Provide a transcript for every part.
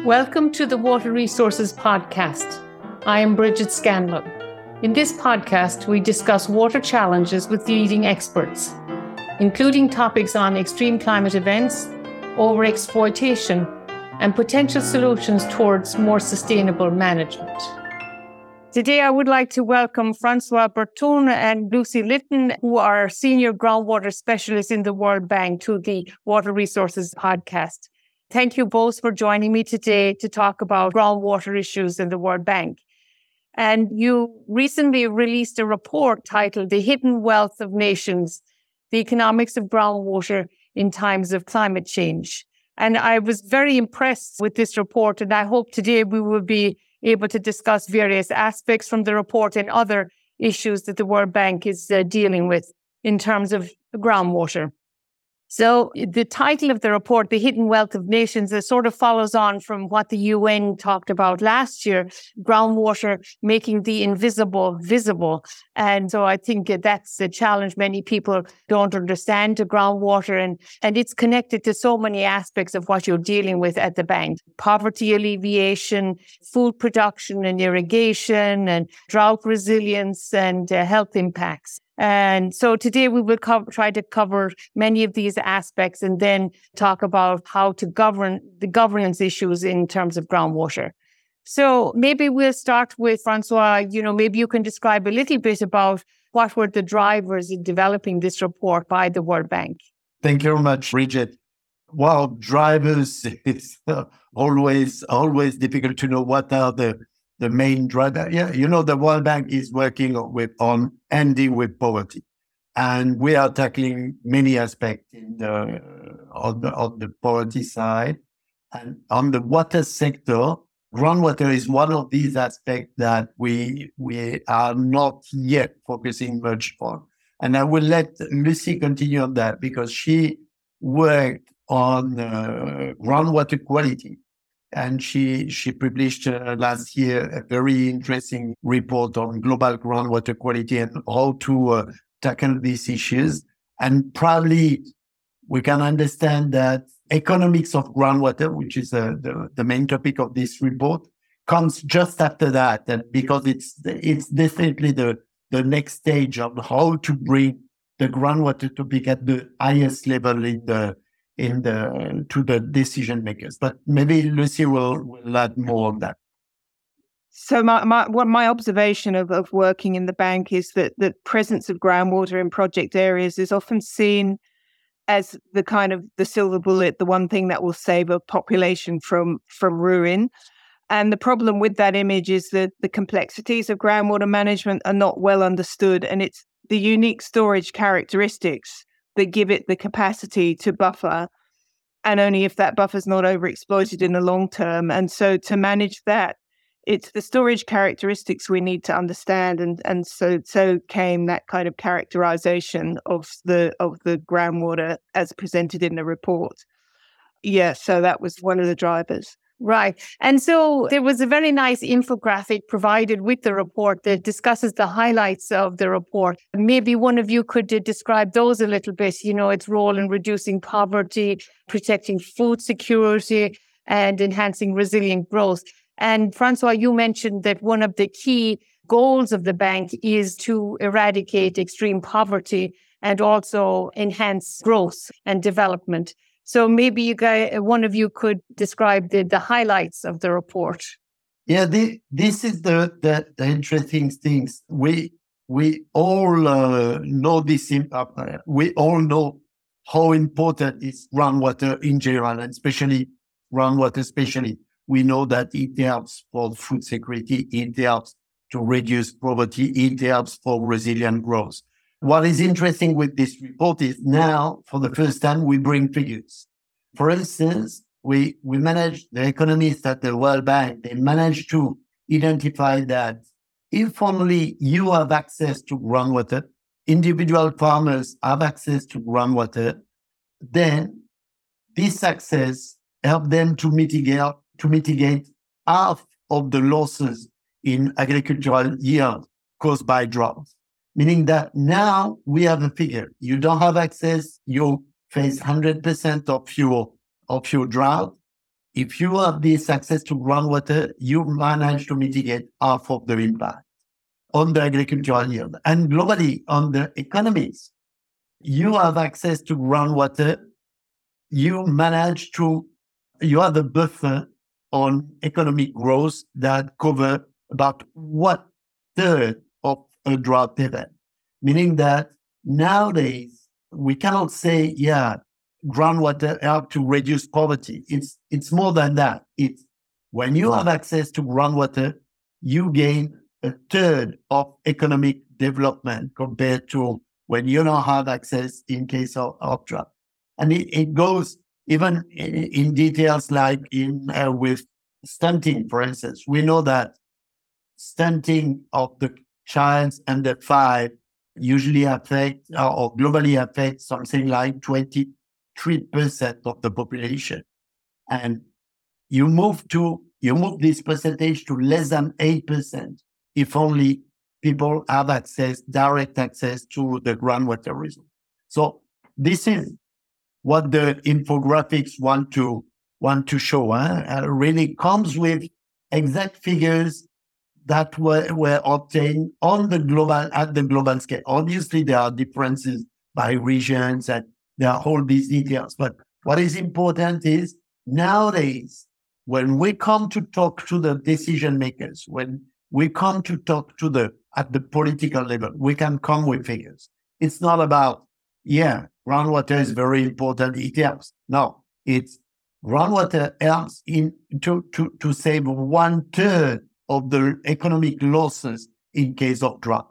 Welcome to the Water Resources Podcast. I am Bridget Scanlon. In this podcast, we discuss water challenges with leading experts, including topics on extreme climate events, overexploitation, and potential solutions towards more sustainable management. Today, I would like to welcome Francois Bertone and Lucy Lytton, who are senior groundwater specialists in the World Bank, to the Water Resources podcast. Thank you both for joining me today to talk about groundwater issues in the World Bank. And you recently released a report titled The Hidden Wealth of Nations The Economics of Groundwater in Times of Climate Change. And I was very impressed with this report. And I hope today we will be able to discuss various aspects from the report and other issues that the World Bank is uh, dealing with in terms of groundwater. So the title of the report, The Hidden Wealth of Nations, it sort of follows on from what the UN talked about last year, groundwater making the invisible visible. And so I think that's a challenge many people don't understand the groundwater and, and it's connected to so many aspects of what you're dealing with at the bank. Poverty alleviation, food production and irrigation and drought resilience and uh, health impacts. And so today we will co- try to cover many of these aspects and then talk about how to govern the governance issues in terms of groundwater. So maybe we'll start with Francois. You know, maybe you can describe a little bit about what were the drivers in developing this report by the World Bank. Thank you very much, Bridget. Well, drivers is uh, always always difficult to know what are the the main driver. Yeah, you know, the World Bank is working with on ending with poverty, and we are tackling many aspects in the on the on the poverty side, and on the water sector. Groundwater is one of these aspects that we we are not yet focusing much on. And I will let Lucy continue on that because she worked on uh, groundwater quality and she she published uh, last year a very interesting report on global groundwater quality and how to uh, tackle these issues. And probably we can understand that economics of groundwater, which is uh, the, the main topic of this report, comes just after that, and because it's it's definitely the the next stage of how to bring the groundwater to be at the highest level in the in the to the decision makers. But maybe Lucy will, will add more on that. So my my what my observation of, of working in the bank is that the presence of groundwater in project areas is often seen as the kind of the silver bullet, the one thing that will save a population from from ruin. And the problem with that image is that the complexities of groundwater management are not well understood, and it's the unique storage characteristics that give it the capacity to buffer and only if that buffer is not overexploited in the long term. And so to manage that, it's the storage characteristics we need to understand and and so so came that kind of characterization of the of the groundwater as presented in the report. Yeah, so that was one of the drivers. Right. And so there was a very nice infographic provided with the report that discusses the highlights of the report. Maybe one of you could describe those a little bit, you know, its role in reducing poverty, protecting food security, and enhancing resilient growth. And Francois, you mentioned that one of the key goals of the bank is to eradicate extreme poverty and also enhance growth and development. So maybe you guys, one of you could describe the, the highlights of the report. Yeah, the, this is the, the, the interesting things. We we all uh, know this. Uh, we all know how important is groundwater in general, and especially groundwater. Especially, we know that it helps for food security. It helps to reduce poverty. It helps for resilient growth. What is interesting with this report is now, for the first time, we bring figures. For instance, we, we managed, the economists at the World Bank, they managed to identify that if only you have access to groundwater, individual farmers have access to groundwater, then this access help them to mitigate, to mitigate half of the losses in agricultural yield caused by drought meaning that now we have a figure. You don't have access, you face 100% of your, of your drought. if you have this access to groundwater, you manage to mitigate half of the impact on the agricultural yield and globally on the economies. You have access to groundwater. You manage to, you have a buffer on economic growth that cover about one third a drought event, meaning that nowadays we cannot say, yeah, groundwater help to reduce poverty. It's it's more than that. It's when you have access to groundwater, you gain a third of economic development compared to when you don't have access in case of, of drought. And it, it goes even in, in details like in uh, with stunting, for instance. We know that stunting of the child under five usually affect or globally affect something like 23% of the population. And you move to, you move this percentage to less than 8% if only people have access, direct access to the groundwater resource. So this is what the infographics want to want to show. Huh? Uh, really comes with exact figures that were, were obtained on the global at the global scale. Obviously, there are differences by regions and there are all these details. But what is important is nowadays, when we come to talk to the decision makers, when we come to talk to the at the political level, we can come with figures. It's not about, yeah, groundwater is very important. It helps. No, it's groundwater helps in to, to, to save one third of the economic losses in case of drought.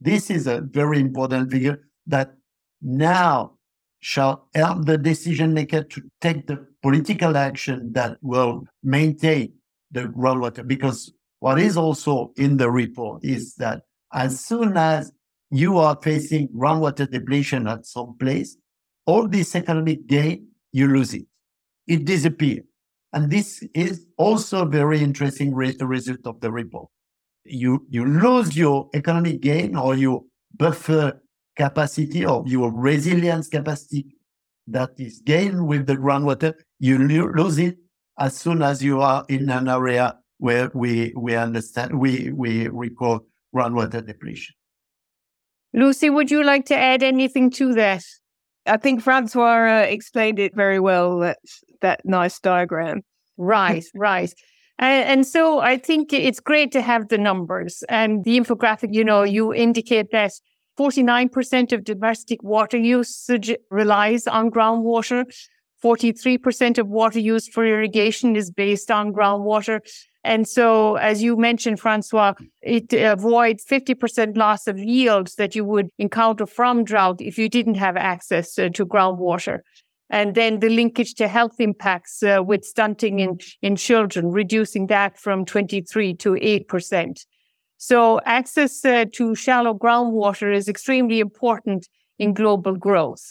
This is a very important figure that now shall help the decision maker to take the political action that will maintain the groundwater. Because what is also in the report is that as soon as you are facing groundwater depletion at some place, all this economic gain, you lose it. It disappears. And this is also a very interesting re- result of the report. You, you lose your economic gain or your buffer capacity or your resilience capacity that is gained with the groundwater. You lo- lose it as soon as you are in an area where we, we understand, we, we record groundwater depletion. Lucy, would you like to add anything to that? I think Francois uh, explained it very well. That that nice diagram. Right, right. And, and, so I think it's great to have the numbers and the infographic. You know, you indicate that 49% of domestic water usage relies on groundwater. 43% of water used for irrigation is based on groundwater. And so, as you mentioned, Francois, it avoids 50% loss of yields that you would encounter from drought if you didn't have access uh, to groundwater. And then the linkage to health impacts uh, with stunting in, in children, reducing that from 23 to 8%. So access uh, to shallow groundwater is extremely important in global growth.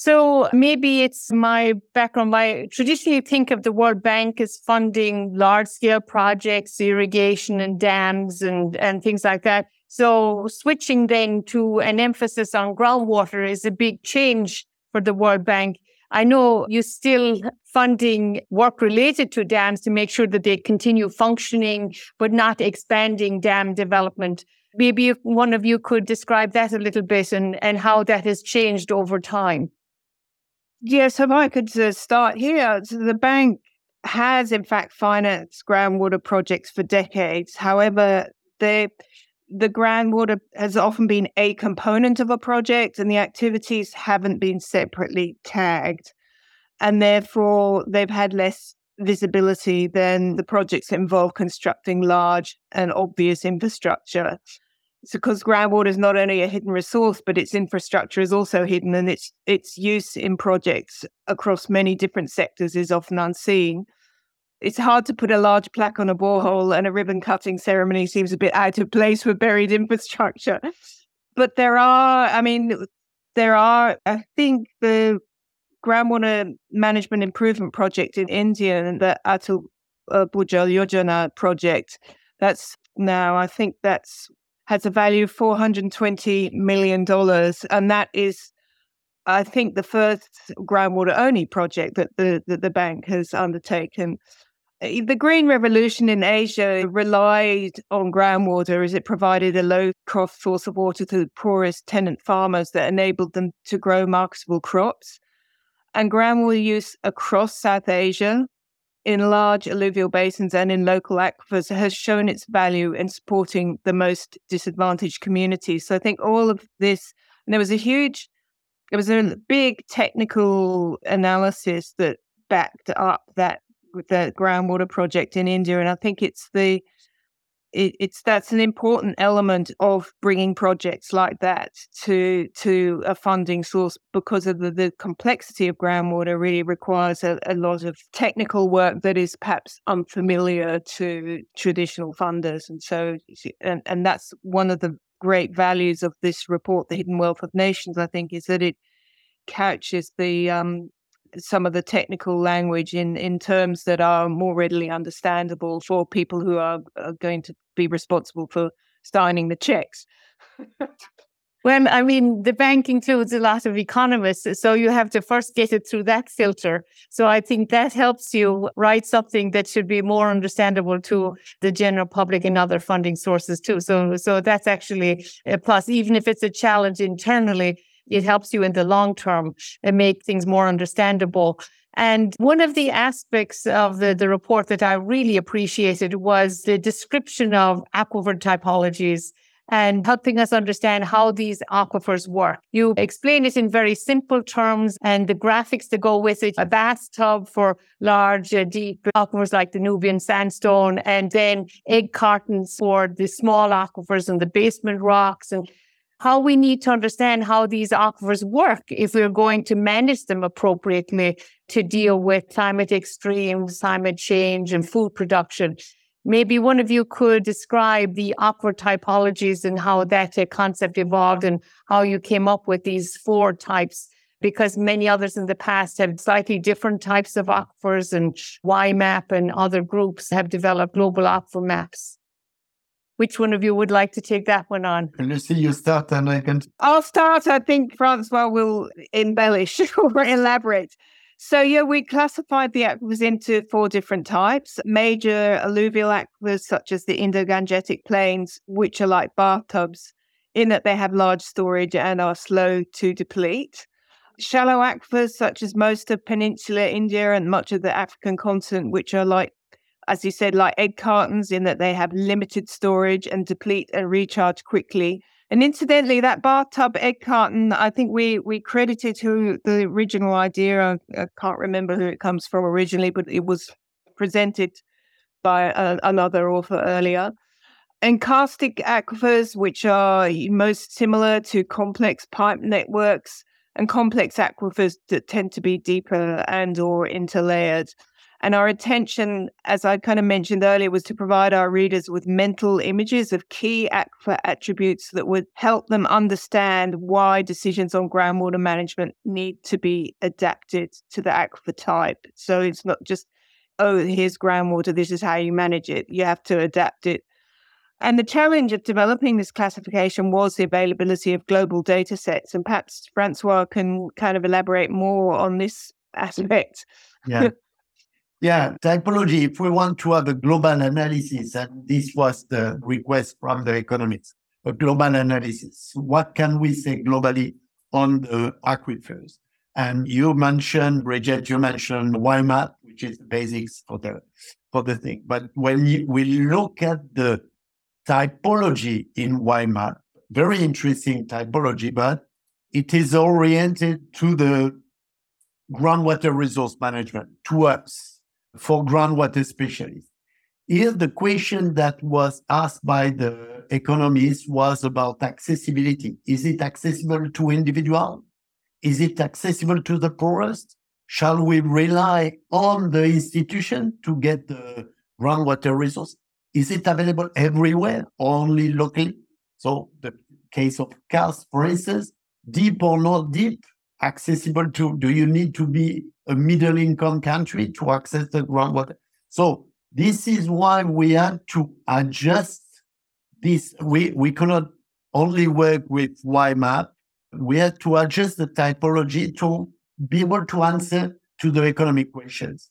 So maybe it's my background. I traditionally think of the World Bank as funding large scale projects, irrigation and dams and, and things like that. So switching then to an emphasis on groundwater is a big change for the World Bank. I know you're still funding work related to dams to make sure that they continue functioning, but not expanding dam development. Maybe one of you could describe that a little bit and, and how that has changed over time. Yes, if I could uh, start here, so the bank has in fact financed groundwater projects for decades. However, the the groundwater has often been a component of a project, and the activities haven't been separately tagged, and therefore they've had less visibility than the projects involve constructing large and obvious infrastructure. Because groundwater is not only a hidden resource, but its infrastructure is also hidden, and its its use in projects across many different sectors is often unseen. It's hard to put a large plaque on a borehole, and a ribbon cutting ceremony seems a bit out of place for buried infrastructure. But there are, I mean, there are. I think the groundwater management improvement project in India and the Atal uh, Bhujal Yojana project. That's now, I think that's has a value of $420 million. And that is I think the first groundwater only project that the, that the bank has undertaken. Eh, the green revolution in Asia relied on groundwater as it provided a low cost source of water to the poorest tenant farmers that enabled them to grow marketable crops. And groundwater use across South Asia in large alluvial basins and in local aquifers has shown its value in supporting the most disadvantaged communities. So I think all of this, and there was a huge, there was a big technical analysis that backed up that with the groundwater project in India, and I think it's the it, it's that's an important element of bringing projects like that to to a funding source because of the, the complexity of groundwater really requires a, a lot of technical work that is perhaps unfamiliar to traditional funders. And so and, and that's one of the great values of this report the hidden wealth of nations i think is that it couches the um, some of the technical language in, in terms that are more readily understandable for people who are, are going to be responsible for signing the checks. well, I mean, the bank includes a lot of economists, so you have to first get it through that filter. So I think that helps you write something that should be more understandable to the general public and other funding sources too. So, so that's actually a plus, even if it's a challenge internally it helps you in the long term and make things more understandable. And one of the aspects of the, the report that I really appreciated was the description of aquifer typologies and helping us understand how these aquifers work. You explain it in very simple terms and the graphics to go with it. A bathtub for large, uh, deep aquifers like the Nubian sandstone, and then egg cartons for the small aquifers and the basement rocks. And how we need to understand how these aquifers work if we're going to manage them appropriately to deal with climate extremes, climate change, and food production. Maybe one of you could describe the aquifer typologies and how that uh, concept evolved and how you came up with these four types because many others in the past have slightly different types of aquifers and WHYMAP and other groups have developed global aquifer maps. Which one of you would like to take that one on? Lucy, you see your start and I can. I'll start. I think Francois will embellish or elaborate. So, yeah, we classified the aquifers into four different types major alluvial aquifers, such as the Indo Gangetic plains, which are like bathtubs, in that they have large storage and are slow to deplete. Shallow aquifers, such as most of peninsular India and much of the African continent, which are like as you said, like egg cartons, in that they have limited storage and deplete and recharge quickly. And incidentally, that bathtub egg carton, I think we we credited to the original idea. I, I can't remember who it comes from originally, but it was presented by a, another author earlier. and karstic aquifers, which are most similar to complex pipe networks, and complex aquifers that tend to be deeper and or interlayered. And our intention, as I kind of mentioned earlier, was to provide our readers with mental images of key aquifer attributes that would help them understand why decisions on groundwater management need to be adapted to the aquifer type. So it's not just, oh, here's groundwater, this is how you manage it. You have to adapt it. And the challenge of developing this classification was the availability of global data sets. And perhaps Francois can kind of elaborate more on this aspect. Yeah. Yeah, typology, if we want to have a global analysis, and this was the request from the economists, a global analysis, what can we say globally on the aquifers? And you mentioned, Bridget, you mentioned WHYMAP, which is the basics for the, for the thing. But when you, we look at the typology in WHYMAP, very interesting typology, but it is oriented to the groundwater resource management, to us for groundwater specialists. Here, the question that was asked by the economists was about accessibility. Is it accessible to individual? Is it accessible to the poorest? Shall we rely on the institution to get the groundwater resource? Is it available everywhere, only locally? So the case of Karst, for instance, deep or not deep, accessible to, do you need to be a middle income country to access the groundwater? So this is why we had to adjust this. We, we cannot only work with WHYMAP we had to adjust the typology to be able to answer to the economic questions.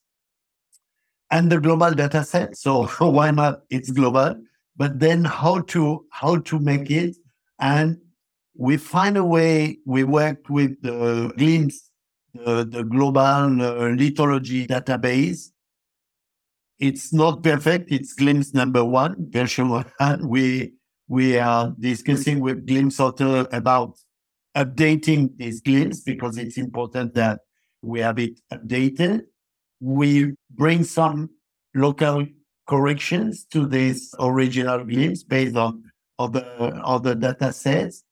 And the global data set. So not? It's global, but then how to how to make it. And we find a way. We worked with the GLIMS, the, the global uh, lithology database. It's not perfect. It's glimpse number one, version one. We we are discussing with Glimpse author about updating these GLIMS because it's important that we have it updated. We bring some local corrections to these original GLIMS based on other, other data sets.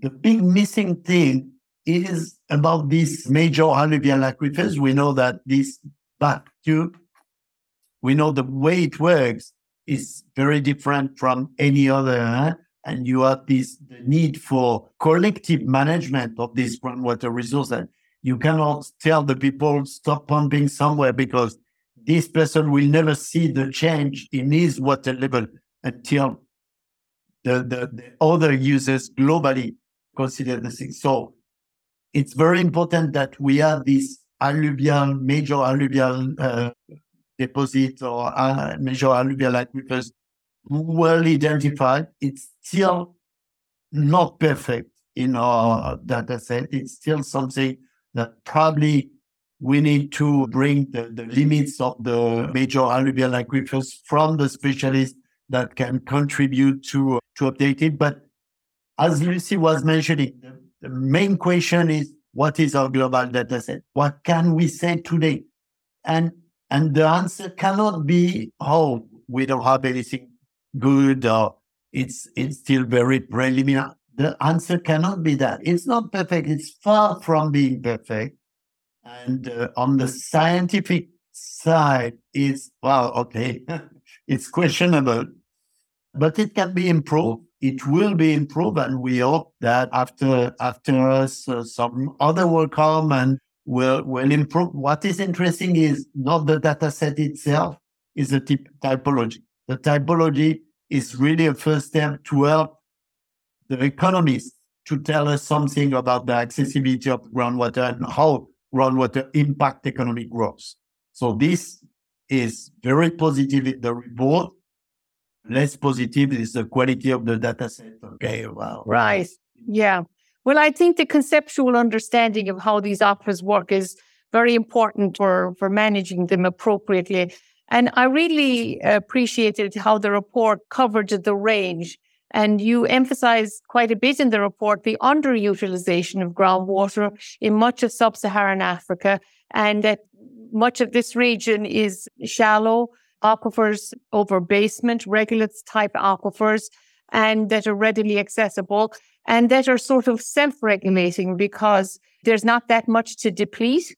The big missing thing is about these major alluvial aquifers. We know that this back tube, we know the way it works is very different from any other. Huh? And you have this the need for collective management of this groundwater resource. You cannot tell the people stop pumping somewhere because this person will never see the change in his water level until the, the, the other users globally consider the thing. So it's very important that we have this alluvial, major alluvial uh, deposit or uh, major alluvial aquifers well identified. It's still not perfect in our data set. It's still something that probably we need to bring the, the limits of the major alluvial aquifers from the specialists that can contribute to, to update it. But as Lucy was mentioning, the, the main question is what is our global data set? What can we say today? And and the answer cannot be, oh, we don't have anything good or it's it's still very preliminary. The answer cannot be that. It's not perfect. It's far from being perfect. And uh, on the scientific side, it's, well, okay, it's questionable, but it can be improved. It will be improved. And we hope that after, after us, uh, some other will come and will, will improve. What is interesting is not the data set itself, is the typ- typology. The typology is really a first step to help the economists to tell us something about the accessibility of groundwater and how groundwater impact economic growth. So this is very positive in the report. Less positive is the quality of the data set. Okay, wow. Right. Yeah. Well, I think the conceptual understanding of how these offers work is very important for, for managing them appropriately. And I really appreciated how the report covered the range. And you emphasize quite a bit in the report the underutilization of groundwater in much of sub Saharan Africa, and that much of this region is shallow aquifers over basement, regolith type aquifers, and that are readily accessible and that are sort of self regulating because there's not that much to deplete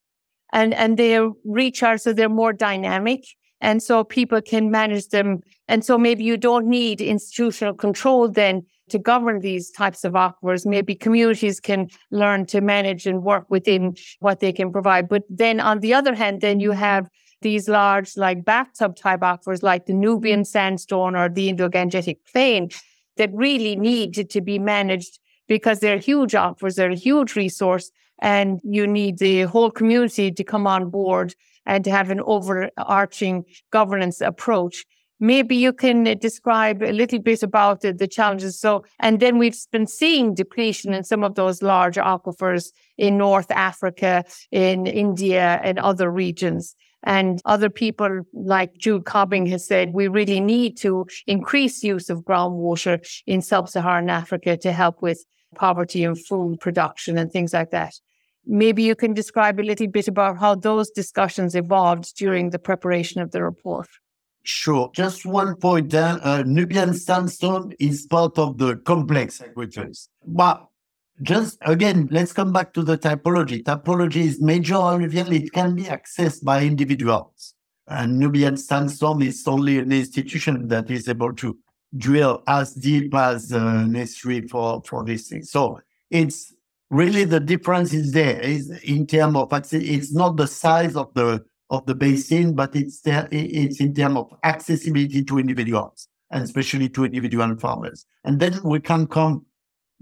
and, and they recharge, so they're more dynamic. And so people can manage them. And so maybe you don't need institutional control then to govern these types of aquifers. Maybe communities can learn to manage and work within what they can provide. But then on the other hand, then you have these large like bathtub type aquifers like the Nubian mm-hmm. sandstone or the Indo-Gangetic plain that really need to be managed because they're huge aquifers, they're a huge resource, and you need the whole community to come on board and to have an overarching governance approach. Maybe you can describe a little bit about the, the, challenges. So, and then we've been seeing depletion in some of those large aquifers in North Africa, in India, and other regions. And other people like Jude Cobbing has said, we really need to increase use of groundwater in sub-Saharan Africa to help with poverty and food production and things like that. Maybe you can describe a little bit about how those discussions evolved during the preparation of the report. Sure. Just one point there. Uh, Nubian sandstone is part of the complex aquifers. But just again, let's come back to the typology. Typology is major alluvial. It can be accessed by individuals. And Nubian sandstone is only an institution that is able to drill as deep as uh, necessary for, for this thing. So it's really the difference is there is in terms of it's not the size of the of the basin, but it's there, it's in terms of accessibility to individuals and especially to individual farmers. And then we can come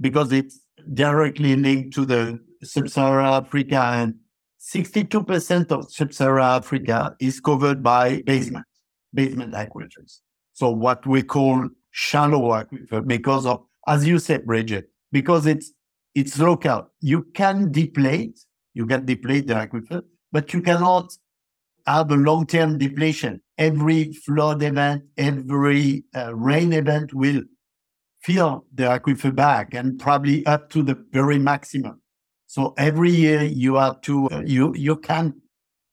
because it's directly linked to the sub-Saharan Africa and 62% of sub-Saharan Africa is covered by basement, basement aquifers. So what we call shallow aquifer because of, as you said, Bridget, because it's, it's local. You can deplete, you can deplete the aquifer, but you cannot have a long-term depletion. Every flood event, every uh, rain event will fill the aquifer back and probably up to the very maximum. So every year you have to, uh, you, you can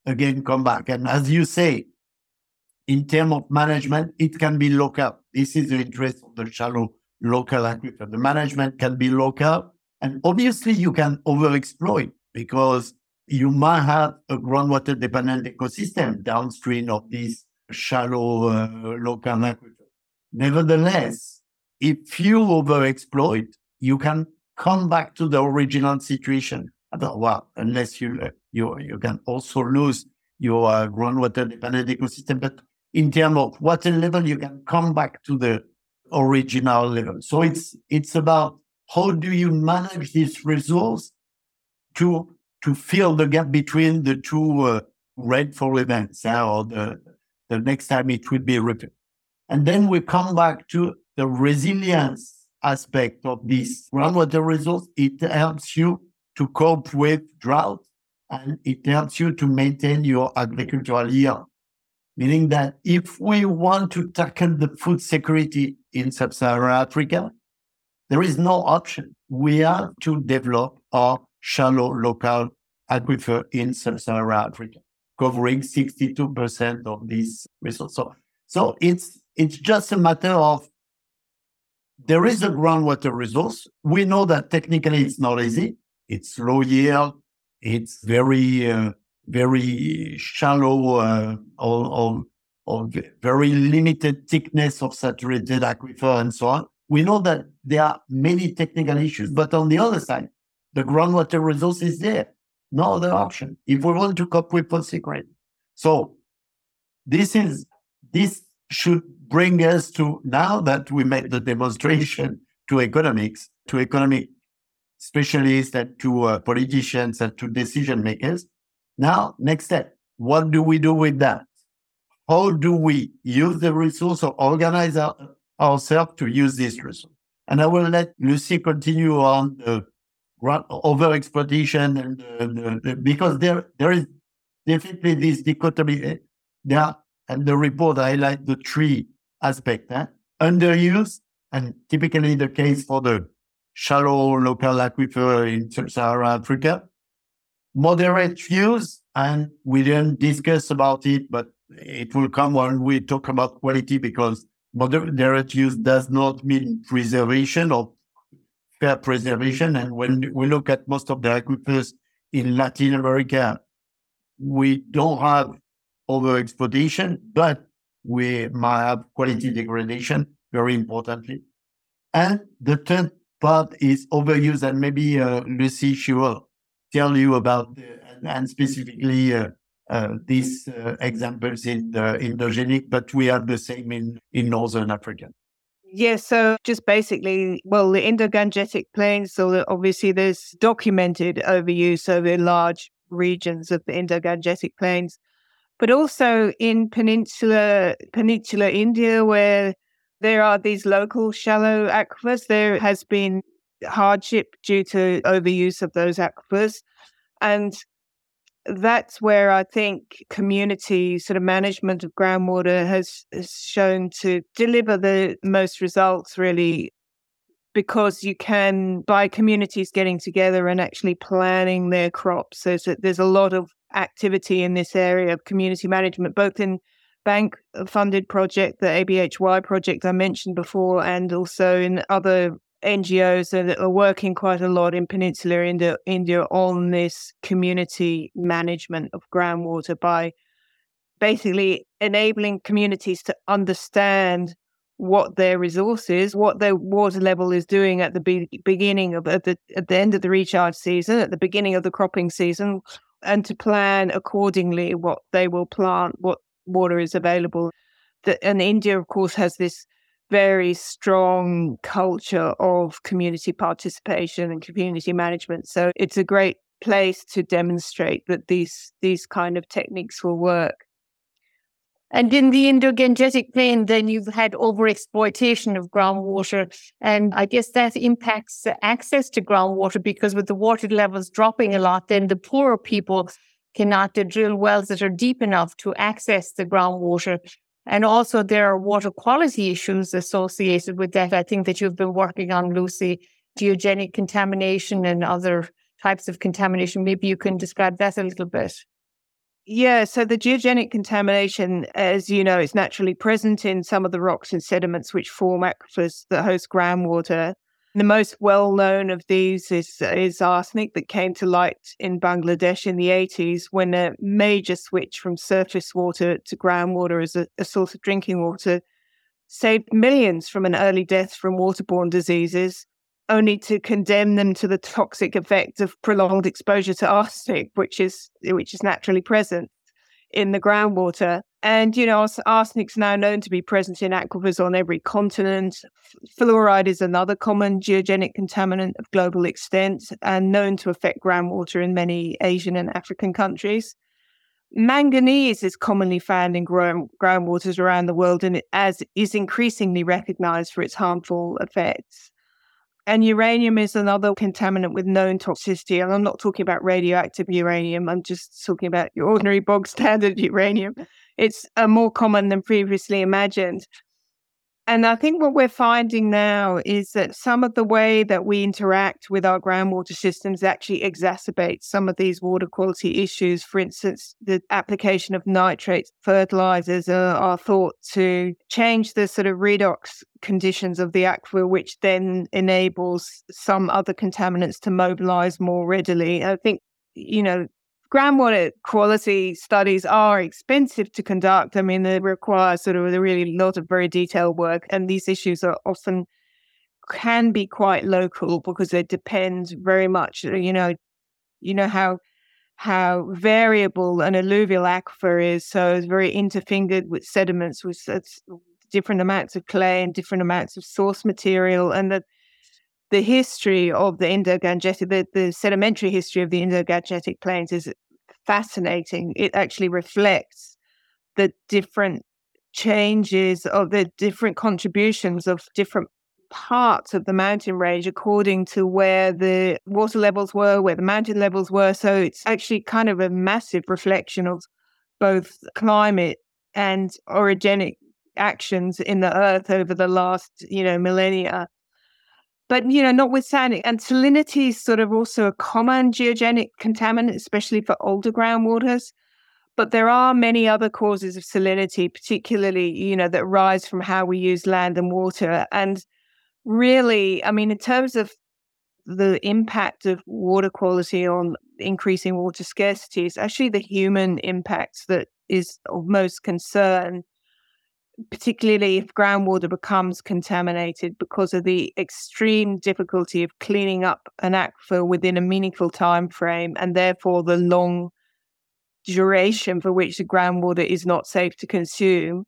again come back. And as you say, in terms of management, it can be local. This is the interest of the shallow local aquifer. The management can be local. And obviously you can overexploit because you might have a groundwater dependent ecosystem downstream of this shallow uh, local aquifer. Nevertheless, if you overexploit, you can come back to the original situation. Well, unless you uh, you you can also lose your uh, groundwater dependent ecosystem, but in terms of water level, you can come back to the original level. So it's it's about how do you manage this resource to to fill the gap between the two uh, rainfall events, uh, or the the next time it will be repeated. And then we come back to the resilience aspect of this groundwater resource, it helps you to cope with drought and it helps you to maintain your agricultural yield. Meaning that if we want to tackle the food security in sub-Saharan Africa, there is no option. We have to develop our shallow local aquifer in sub-Saharan Africa, covering 62% of these resources. So, so it's it's just a matter of there is a groundwater resource. We know that technically it's not easy. It's low yield. It's very, uh, very shallow uh, or, or, or, very limited thickness of saturated aquifer and so on. We know that there are many technical issues, but on the other side, the groundwater resource is there. No other option if we want to cope with food security. So this is this should bring us to now that we made the demonstration to economics, to economic specialists and to uh, politicians and to decision makers. Now, next step, what do we do with that? How do we use the resource or organize our, ourselves to use this resource? And I will let Lucy continue on the over exploitation and because there there is definitely this dichotomy. Eh, there are and the report highlight the three aspects, eh? underuse, and typically the case for the shallow local aquifer in sub-Saharan Africa, moderate use, and we didn't discuss about it, but it will come when we talk about quality because moderate use does not mean preservation or fair preservation. And when we look at most of the aquifers in Latin America, we don't have overexploitation, but we might have quality degradation, very importantly. And the third part is overuse, and maybe uh, Lucy, she will tell you about the, and specifically uh, uh, these uh, examples in the Indo-Gangetic, but we have the same in, in Northern Africa. Yeah, so just basically, well, the Indo-Gangetic plains, so obviously there's documented overuse over large regions of the Indo-Gangetic plains but also in peninsula peninsula India where there are these local shallow aquifers. There has been hardship due to overuse of those aquifers. And that's where I think community sort of management of groundwater has, has shown to deliver the most results really because you can by communities getting together and actually planning their crops there's a, there's a lot of activity in this area of community management, both in bank uh, funded project, the ABHY project I mentioned before, and also in other NGOs that are working quite a lot in Peninsular India, India on this community management of groundwater by basically enabling communities to understand what their resources, what their water level is doing at the be- beginning of at the at the end of the recharge season, at the beginning of the cropping season, and to plan accordingly what they will plant, what water is available. And India, of course, has this very strong culture of community participation and community management. So it's a great place to demonstrate that these these kind of techniques will work. And in the Indo-Gangetic Plain, then you've had overexploitation of groundwater. And I guess that impacts access to groundwater because with the water levels dropping a lot, then the poorer people cannot drill wells that are deep enough to access the groundwater. And also there are water quality issues associated with that. I think that you've been working on, Lucy, geogenic contamination and other types of contamination. Maybe you can describe that a little bit. Yeah, so the geogenic contamination, as you know, is naturally present in some of the rocks and sediments which form aquifers that host groundwater. The most well known of these is, is arsenic that came to light in Bangladesh in the 80s when a major switch from surface water to groundwater as a, a source of drinking water saved millions from an early death from waterborne diseases only to condemn them to the toxic effect of prolonged exposure to arsenic, which is which is naturally present in the groundwater. And you know, arsenic's now known to be present in aquifers on every continent. Fluoride is another common geogenic contaminant of global extent and known to affect groundwater in many Asian and African countries. Manganese is commonly found in ground, groundwaters around the world and as is increasingly recognized for its harmful effects. And uranium is another contaminant with known toxicity. And I'm not talking about radioactive uranium, I'm just talking about your ordinary bog standard uranium. It's uh, more common than previously imagined. And I think what we're finding now is that some of the way that we interact with our groundwater systems actually exacerbates some of these water quality issues. For instance, the application of nitrates, fertilizers are, are thought to change the sort of redox conditions of the aquifer, which then enables some other contaminants to mobilize more readily. I think, you know, groundwater quality studies are expensive to conduct. I mean, they require sort of a really lot of very detailed work, and these issues are often can be quite local because they depend very much. Uh, you know, you know how how variable an alluvial aquifer is. So it's very interfingered with sediments with different amounts of clay and different amounts of source material, and that the history of the Indo-Gangetic, the, the sedimentary history of the Indo-Gangetic plains is fascinating. It actually reflects the different changes of the different contributions of different parts of the mountain range according to where the water levels were, where the mountain levels were. So it's actually kind of a massive reflection of both climate and orogenic actions in the earth over the last, you know, millennia. But, you know, notwithstanding, and salinity is sort of also a common geogenic contaminant, especially for older groundwaters. But there are many other causes of salinity, particularly, you know, that rise from how we use land and water. And really, I mean, in terms of the impact of water quality on increasing water scarcity, it's actually the human impacts that is of most concern particularly if groundwater becomes contaminated because of the extreme difficulty of cleaning up an aquifer within a meaningful time frame and therefore the long duration for which the groundwater is not safe to consume.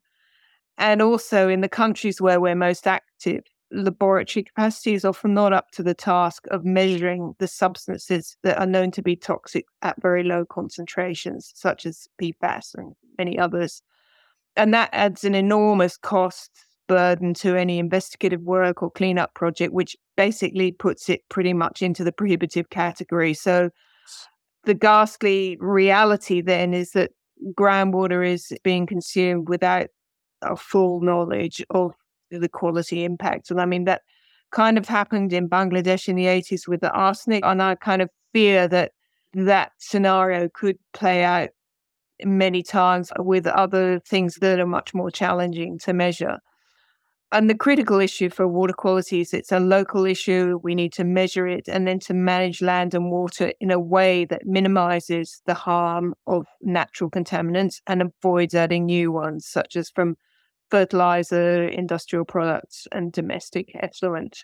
And also in the countries where we're most active laboratory capacity is often not up to the task of measuring the substances that are known to be toxic at very low concentrations such as PFAS and many others and that adds an enormous cost burden to any investigative work or cleanup project, which basically puts it pretty much into the prohibitive category. So the ghastly reality then is that groundwater is being consumed without a full knowledge of the quality impacts. And I mean, that kind of happened in Bangladesh in the 80s with the arsenic. And I kind of fear that that scenario could play out many times with other things that are much more challenging to measure. And the critical issue for water quality is it's a local issue. We need to measure it and then to manage land and water in a way that minimizes the harm of natural contaminants and avoids adding new ones, such as from fertilizer, industrial products, and domestic effluent.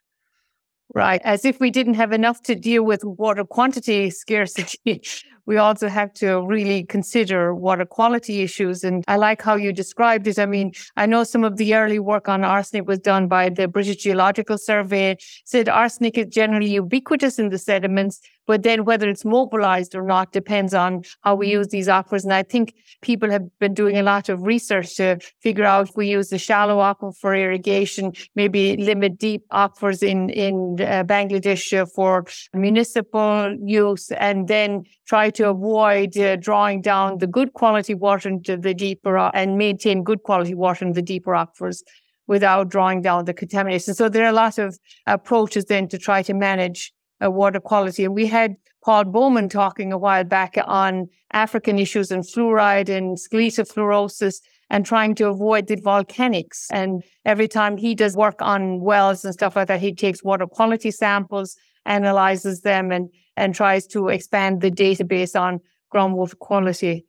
Right. As if we didn't have enough to deal with water quantity scarcity, we also have to really consider water quality issues. And I like how you described it. I mean, I know some of the early work on arsenic was done by the British Geological Survey, said arsenic is generally ubiquitous in the sediments, but then whether it's mobilized or not depends on how we use these aquifers. And I think people have been doing a lot of research to figure out if we use the shallow aquifer for irrigation, maybe limit deep aquifers in, in uh, Bangladesh for municipal use, and then try to avoid uh, drawing down the good quality water into the deeper and maintain good quality water in the deeper aquifers without drawing down the contamination. So there are a lot of approaches then to try to manage uh, water quality. And we had Paul Bowman talking a while back on African issues and fluoride and skeletal fluorosis and trying to avoid the volcanics. And every time he does work on wells and stuff like that, he takes water quality samples, analyzes them, and, and tries to expand the database on groundwater quality.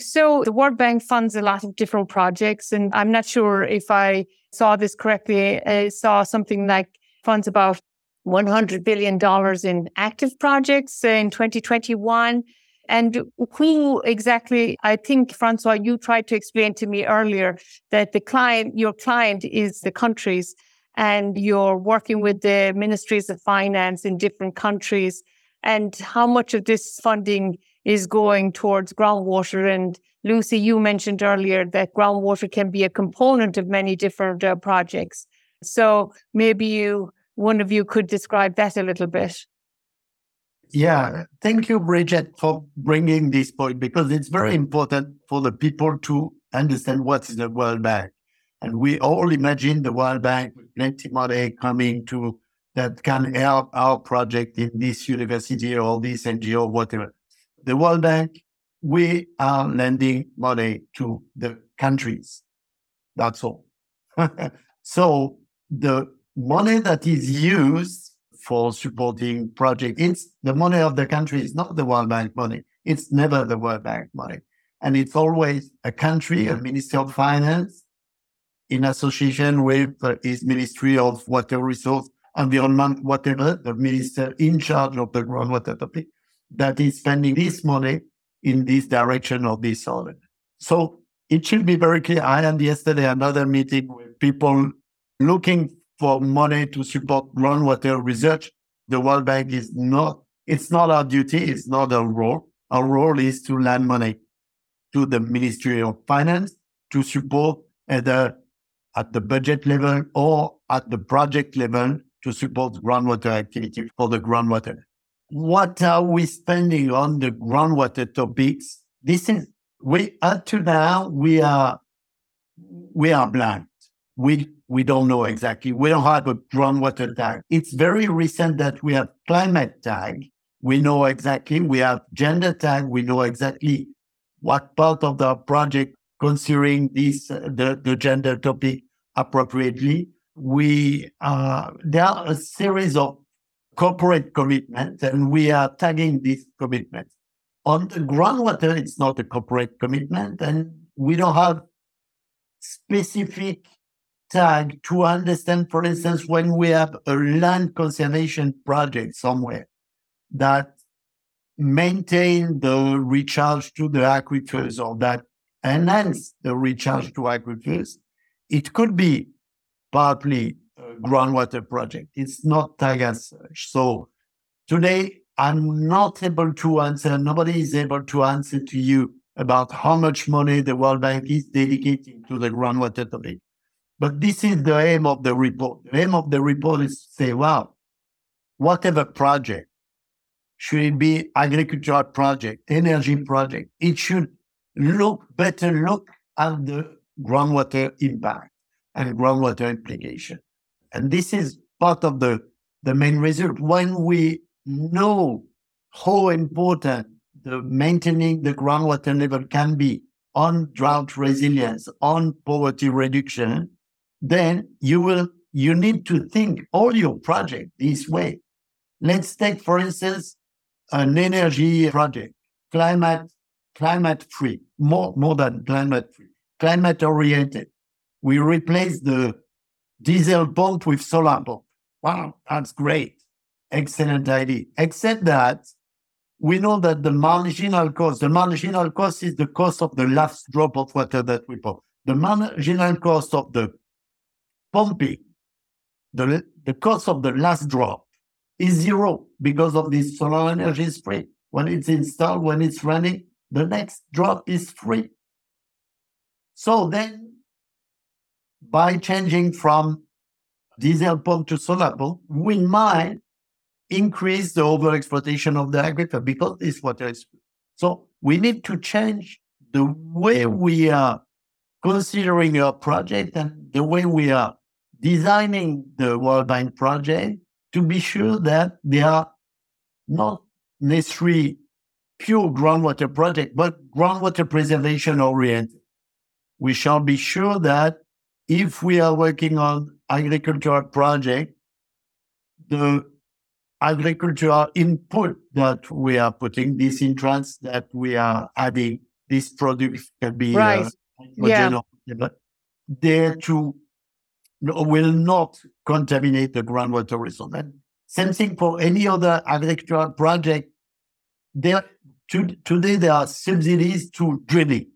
So the World Bank funds a lot of different projects, and I'm not sure if I saw this correctly. I saw something like funds about $100 billion in active projects in 2021. And who exactly, I think, Francois, you tried to explain to me earlier that the client, your client is the countries and you're working with the ministries of finance in different countries and how much of this funding is going towards groundwater. And Lucy, you mentioned earlier that groundwater can be a component of many different uh, projects. So maybe you one of you could describe that a little bit. Yeah, thank you, Bridget, for bringing this point because it's very important for the people to understand what is the World Bank. And we all imagine the World Bank with plenty money coming to that can help our project in this university or this NGO, whatever. The World Bank, we are lending money to the countries. That's all. so the money that is used for supporting projects, it's the money of the country. It's not the World Bank money. It's never the World Bank money. And it's always a country, a Minister of Finance, in association with his Ministry of Water Resource, Environment, whatever, the minister in charge of the groundwater topic, that is spending this money in this direction or this other. So it should be very clear. I had yesterday another meeting with people looking for money to support groundwater research. The World Bank is not, it's not our duty. It's not our role. Our role is to lend money to the Ministry of Finance to support either at the budget level or at the project level to support groundwater activity for the groundwater. What are we spending on the groundwater topics? This is, we, up to now, we are, we are blind. We we don't know exactly. We don't have a groundwater tag. It's very recent that we have climate tag. We know exactly. We have gender tag. We know exactly what part of the project considering this uh, the, the gender topic appropriately. We uh, there are a series of corporate commitments, and we are tagging these commitments. On the groundwater, it's not a corporate commitment, and we don't have specific tag to understand, for instance, when we have a land conservation project somewhere that maintain the recharge to the aquifers or that enhance the recharge to aquifers, it could be partly a groundwater project. It's not tag as such. So today, I'm not able to answer, nobody is able to answer to you about how much money the World Bank is dedicating to the groundwater topic. But this is the aim of the report. The aim of the report is to say, well, whatever project, should it be agricultural project, energy project, it should look better look at the groundwater impact and groundwater implication. And this is part of the, the main result. When we know how important the maintaining the groundwater level can be on drought resilience, on poverty reduction, then you will you need to think all your project this way. Let's take, for instance, an energy project, climate climate free, more more than climate free, climate oriented. We replace the diesel pump with solar pump. Wow, that's great. Excellent idea. Except that we know that the marginal cost, the marginal cost is the cost of the last drop of water that we pump. The marginal cost of the pumping, the, the cost of the last drop is zero because of this solar energy is. When it's installed, when it's running, the next drop is free. So then, by changing from diesel pump to solar pump, we might increase the overexploitation of the aquifer because this water is free. So we need to change the way we are considering our project and the way we are designing the World Bank project to be sure that they are not necessarily pure groundwater project, but groundwater preservation oriented. We shall be sure that if we are working on agricultural project, the agricultural input that we are putting, this entrance that we are adding, this product can be uh, right. uh, yeah. there to will not contaminate the groundwater resource. And same thing for any other agricultural project. There to, today there are subsidies to drilling.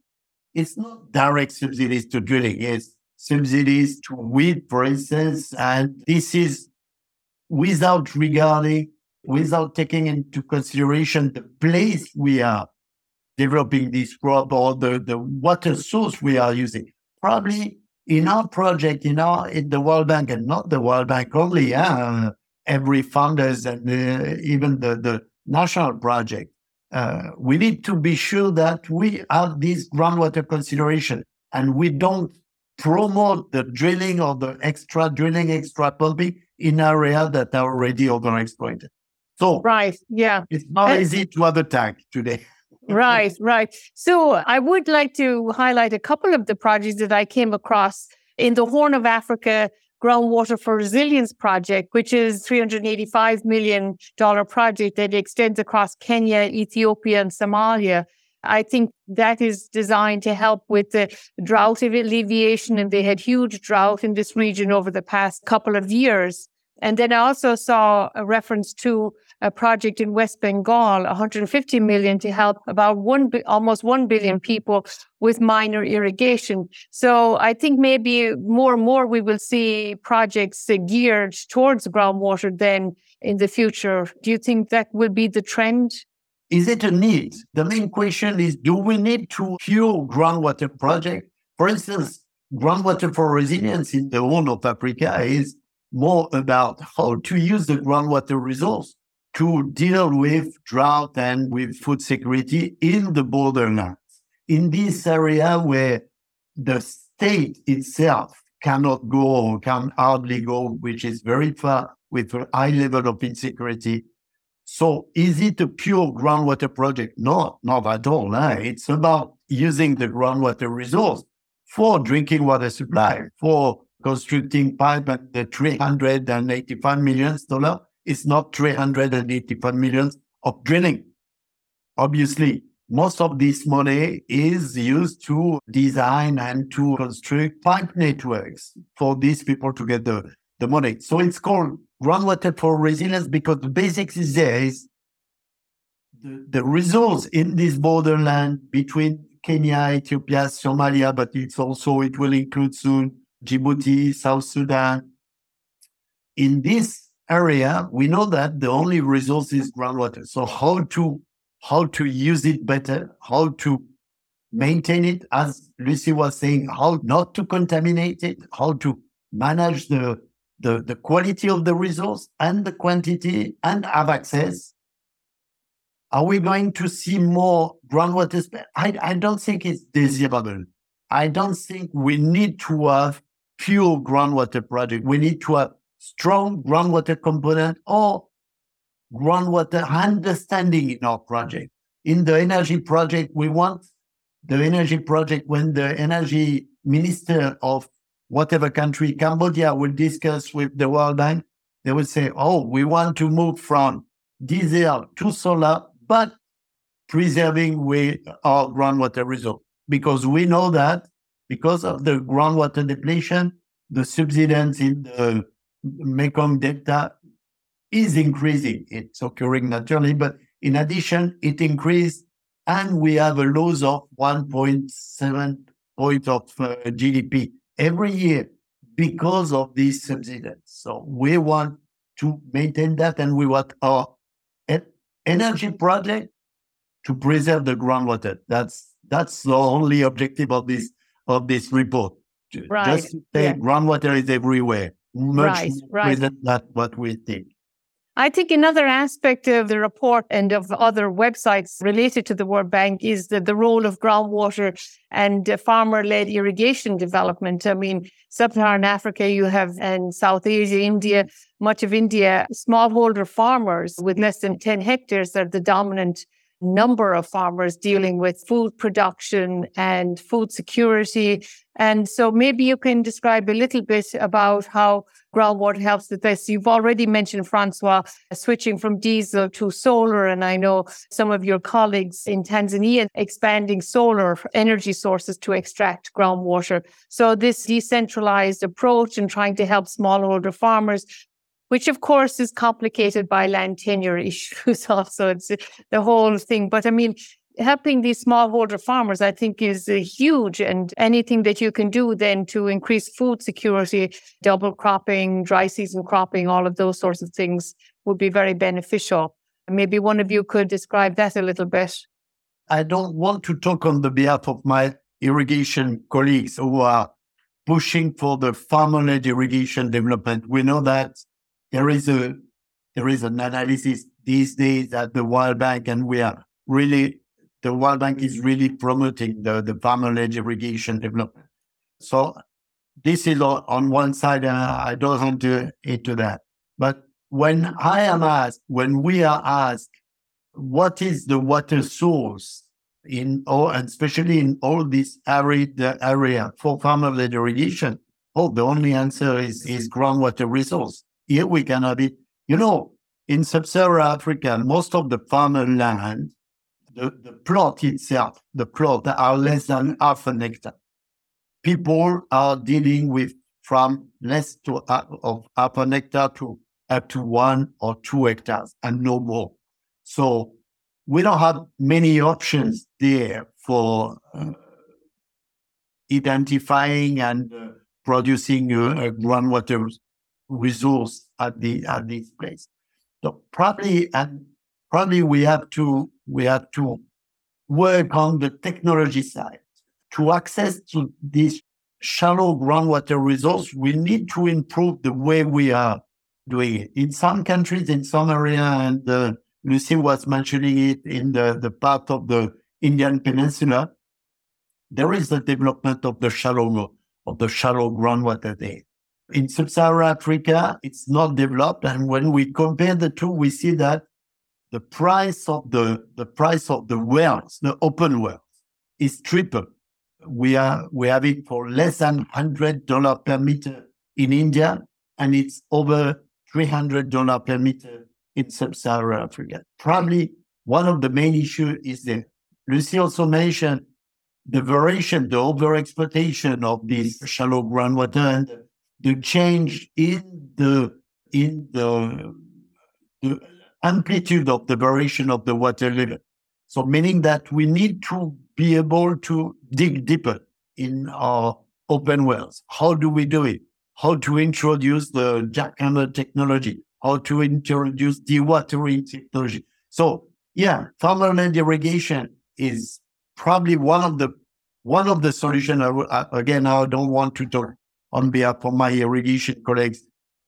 It's not direct subsidies to drilling. It's subsidies to weed, for instance, and this is without regarding, without taking into consideration the place we are developing this crop or the, the water source we are using. Probably in our project, in our in the World Bank, and not the World Bank only, uh, every funders and uh, even the, the national project, uh, we need to be sure that we have this groundwater consideration and we don't promote the drilling or the extra drilling, extra pumping in areas that are already overexploited. So, right, yeah, it's not easy to have a tank today. right, right. So I would like to highlight a couple of the projects that I came across in the Horn of Africa Groundwater for Resilience project, which is $385 million project that extends across Kenya, Ethiopia, and Somalia. I think that is designed to help with the drought alleviation, and they had huge drought in this region over the past couple of years. And then I also saw a reference to a project in West Bengal, 150 million to help about one, almost 1 billion people with minor irrigation. So I think maybe more and more we will see projects geared towards groundwater then in the future. Do you think that will be the trend? Is it a need? The main question is, do we need to fuel groundwater project? For instance, groundwater for resilience in the Horn of Africa is more about how to use the groundwater resource to deal with drought and with food security in the borderlands. In this area where the state itself cannot go or can hardly go, which is very far with a high level of insecurity. So is it a pure groundwater project? No, not at all. Eh? It's about using the groundwater resource for drinking water supply, for constructing pipe and the 385 million dollars is not 385 millions of drilling. Obviously, most of this money is used to design and to construct pipe networks for these people to get the, the money. So it's called groundwater for resilience because the basics is there is the, the resource in this borderland between Kenya, Ethiopia, Somalia, but it's also, it will include soon Djibouti, South Sudan. In this area, we know that the only resource is groundwater. So how to how to use it better, how to maintain it, as Lucy was saying, how not to contaminate it, how to manage the the, the quality of the resource and the quantity and have access. Are we going to see more groundwater? I, I don't think it's desirable. I don't think we need to have pure groundwater project. We need to have strong groundwater component or groundwater understanding in our project. In the energy project, we want the energy project when the energy minister of whatever country, Cambodia, will discuss with the World Bank, they will say, oh, we want to move from diesel to solar, but preserving with our groundwater resource. Because we know that because of the groundwater depletion, the subsidence in the Mekong Delta is increasing. It's occurring naturally, but in addition, it increased, and we have a loss of 1.7 point of uh, GDP every year because of this subsidence. So we want to maintain that, and we want our energy project to preserve the groundwater. That's that's the only objective of this of this report. Right. Just say yeah. groundwater is everywhere. Much Right, right. than that what we think. I think another aspect of the report and of other websites related to the World Bank is the, the role of groundwater and uh, farmer led irrigation development. I mean, sub Saharan Africa, you have, and South Asia, India, much of India, smallholder farmers with less than 10 hectares are the dominant number of farmers dealing with food production and food security. And so maybe you can describe a little bit about how groundwater helps with this. You've already mentioned, Francois, switching from diesel to solar. And I know some of your colleagues in Tanzania expanding solar energy sources to extract groundwater. So this decentralized approach and trying to help smallholder farmers which of course is complicated by land tenure issues also. It's the whole thing. But i mean helping these smallholder farmers i think is uh, huge. And anything that you can do then to increase food security double cropping dry season cropping all of those sorts of things would be very beneficial. Maybe one of you could describe that a little bit. I don't want to talk on the behalf of my irrigation colleagues who are pushing for the farmer-led irrigation development. We know that there is a there is an analysis these days at the World Bank, and we are really the World Bank is really promoting the, the farmer-led irrigation development. So this is on, on one side, and I don't want to into that. But when I am asked, when we are asked, what is the water source in all, and especially in all this arid area for farmer-led irrigation? Oh, the only answer is is groundwater resource. Here we can have it. You know, in sub-Saharan Africa, most of the farmer land, the, the plot itself, the plot are less than half an hectare. People are dealing with from less to uh, of half an hectare to up to one or two hectares and no more. So we don't have many options there for uh, identifying and uh, producing a, a groundwater resource at the at this place. So probably and probably we have to we have to work on the technology side to access to this shallow groundwater resource. We need to improve the way we are doing it. In some countries, in some area, and uh, Lucy was mentioning it in the, the part of the Indian Peninsula, there is the development of the shallow of the shallow groundwater there. In sub-Saharan Africa, it's not developed, and when we compare the two, we see that the price of the the price of the wells, the open wells, is triple. We are we have it for less than hundred dollar per meter in India, and it's over three hundred dollar per meter in sub-Saharan Africa. Probably one of the main issues is that Lucy also mentioned the variation, the overexploitation of this shallow groundwater and the change in the in the, the amplitude of the variation of the water level. So meaning that we need to be able to dig deeper in our open wells. How do we do it? How to introduce the jackhammer technology? How to introduce dewatering technology? So yeah, farmer-led irrigation is probably one of the one of the solution. solutions. Again, I don't want to talk on behalf of my irrigation colleagues.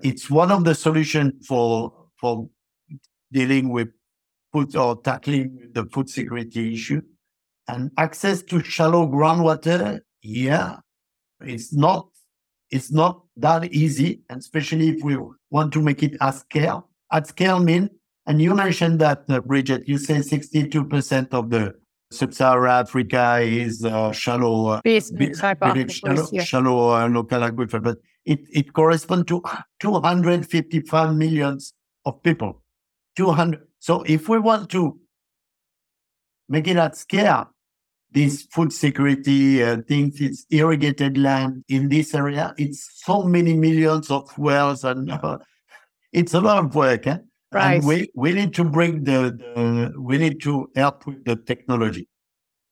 It's one of the solutions for for dealing with food or tackling the food security issue. And access to shallow groundwater, yeah, it's not it's not that easy, and especially if we want to make it at scale. At scale mean, and you mentioned that, uh, Bridget, you say 62% of the sub-Saharan Africa is uh, shallow, basement Be- type very of shallow, yeah. shallow uh, local aquifer, but it, it corresponds to 255 millions of people. 200. So if we want to make it at scale, this food security uh, things. It's irrigated land in this area. It's so many millions of wells, and uh, it's a lot of work. Eh? Right. And we we need to bring the, the we need to help with the technology.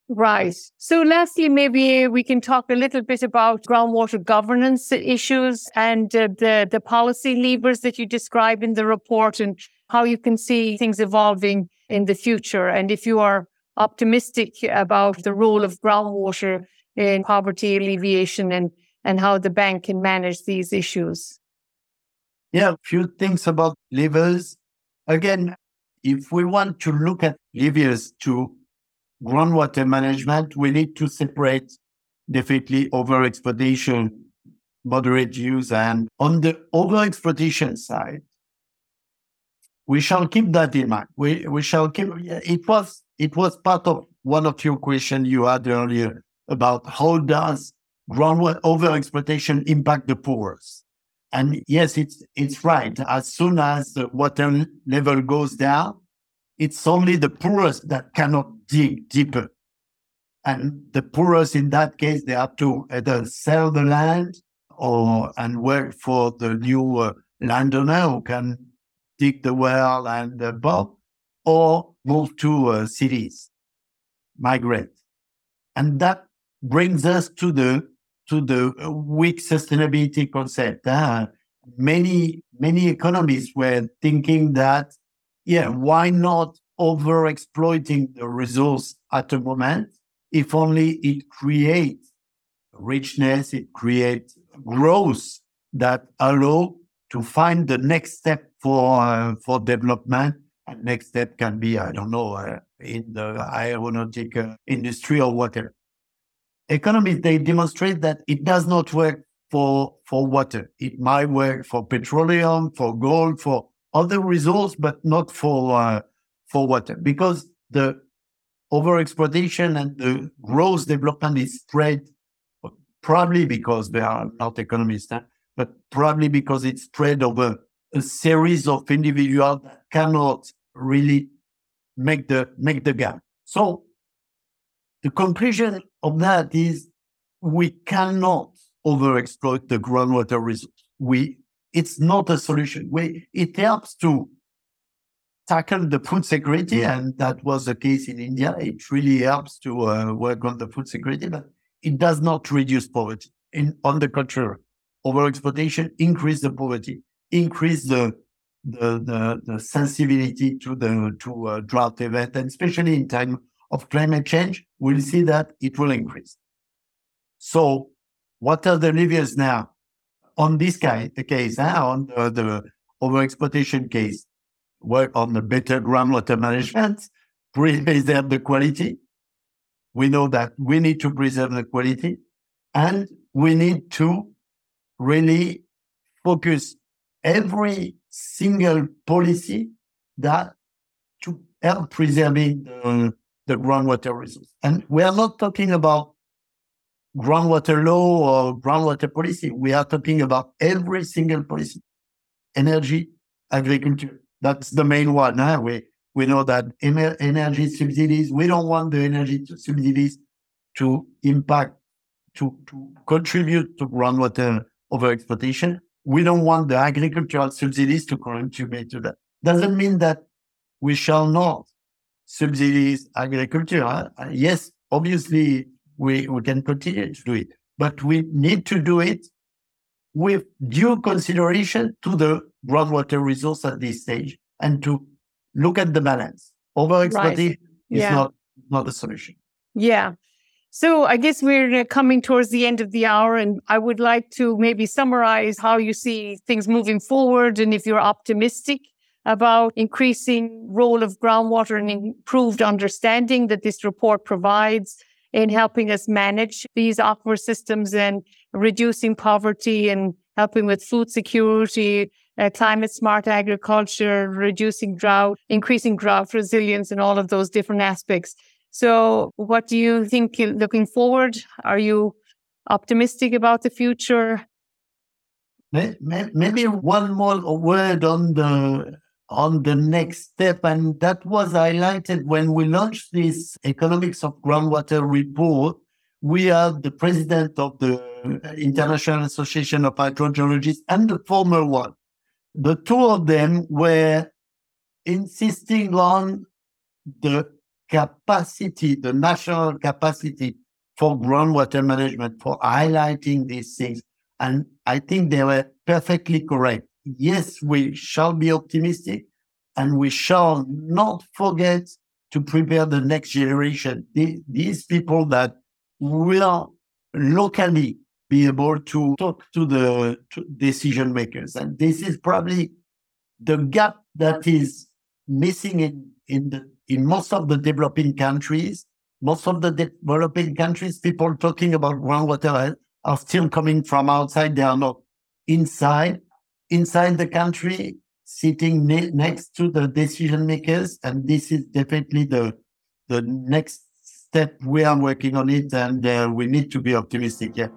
Right. So, lastly, maybe we can talk a little bit about groundwater governance issues and uh, the the policy levers that you describe in the report, and how you can see things evolving in the future, and if you are optimistic about the role of groundwater in poverty alleviation and and how the bank can manage these issues. Yeah, a few things about levers. Again, if we want to look at levers to groundwater management, we need to separate definitely overexploitation, moderate use, and on the overexploitation side, we shall keep that in mind. We we shall keep. It was it was part of one of your questions you had earlier about how does groundwater overexploitation impact the poorest. And yes, it's it's right. As soon as the water level goes down, it's only the poorest that cannot dig deeper. And the poorest in that case, they have to either sell the land or and work for the new uh, landowner who can dig the well and above, or move to uh, cities, migrate. And that brings us to the to the weak sustainability concept. Uh, many many economists were thinking that, yeah, why not over exploiting the resource at a moment if only it creates richness, it creates growth that allow to find the next step for uh, for development. And next step can be, I don't know, uh, in the aeronautic industry or whatever. Economists they demonstrate that it does not work for for water. It might work for petroleum, for gold, for other resources, but not for uh, for water because the overexploitation and the gross development is spread probably because they are not economists, huh? but probably because it's spread over a series of individuals that cannot really make the make the gap. So the conclusion of that is we cannot overexploit the groundwater resource. We it's not a solution. We it helps to tackle the food security, and that was the case in India. It really helps to uh, work on the food security, but it does not reduce poverty. In on the contrary, overexploitation increase the poverty, increase the the the, the sensibility to the to drought event, and especially in time of climate change, we'll see that it will increase. So, what are the levers now on this guy, the case, huh? on the, the overexploitation case? Work on the better groundwater management, preserve the quality. We know that we need to preserve the quality, and we need to really focus every single policy that to help preserving the, the groundwater resource. And we are not talking about groundwater law or groundwater policy. We are talking about every single policy. Energy, agriculture. That's the main one. Huh? We, we know that energy subsidies, we don't want the energy subsidies to impact, to, to contribute to groundwater overexploitation. We don't want the agricultural subsidies to contribute to that. Doesn't mean that we shall not subsidies agriculture. Huh? Yes, obviously we, we can continue to do it, but we need to do it with due consideration to the groundwater resource at this stage and to look at the balance. Overexploitation right. is not, not the solution. Yeah. So I guess we're uh, coming towards the end of the hour, and I would like to maybe summarize how you see things moving forward, and if you're optimistic about increasing role of groundwater and improved understanding that this report provides in helping us manage these aquifer systems and reducing poverty and helping with food security, uh, climate smart agriculture, reducing drought, increasing drought resilience, and all of those different aspects. So, what do you think looking forward? Are you optimistic about the future? Maybe one more word on the on the next step. And that was highlighted when we launched this Economics of Groundwater report. We are the president of the International Association of Hydrogeologists and the former one. The two of them were insisting on the capacity, the national capacity for groundwater management, for highlighting these things. And I think they were perfectly correct. Yes, we shall be optimistic and we shall not forget to prepare the next generation. These people that will locally be able to talk to the decision makers. And this is probably the gap that is missing in, in, the, in most of the developing countries. Most of the developing countries, people talking about groundwater are still coming from outside. They are not inside, inside the country, sitting ne- next to the decision makers. And this is definitely the, the next step. We are working on it and uh, we need to be optimistic. Yeah.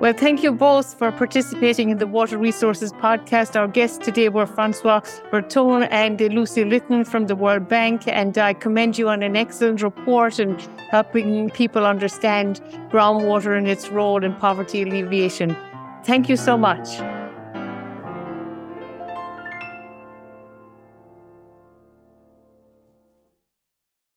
Well, thank you both for participating in the Water Resources podcast. Our guests today were Francois Bertone and Lucy Lytton from the World Bank. And I commend you on an excellent report and helping people understand groundwater and its role in poverty alleviation. Thank you so much.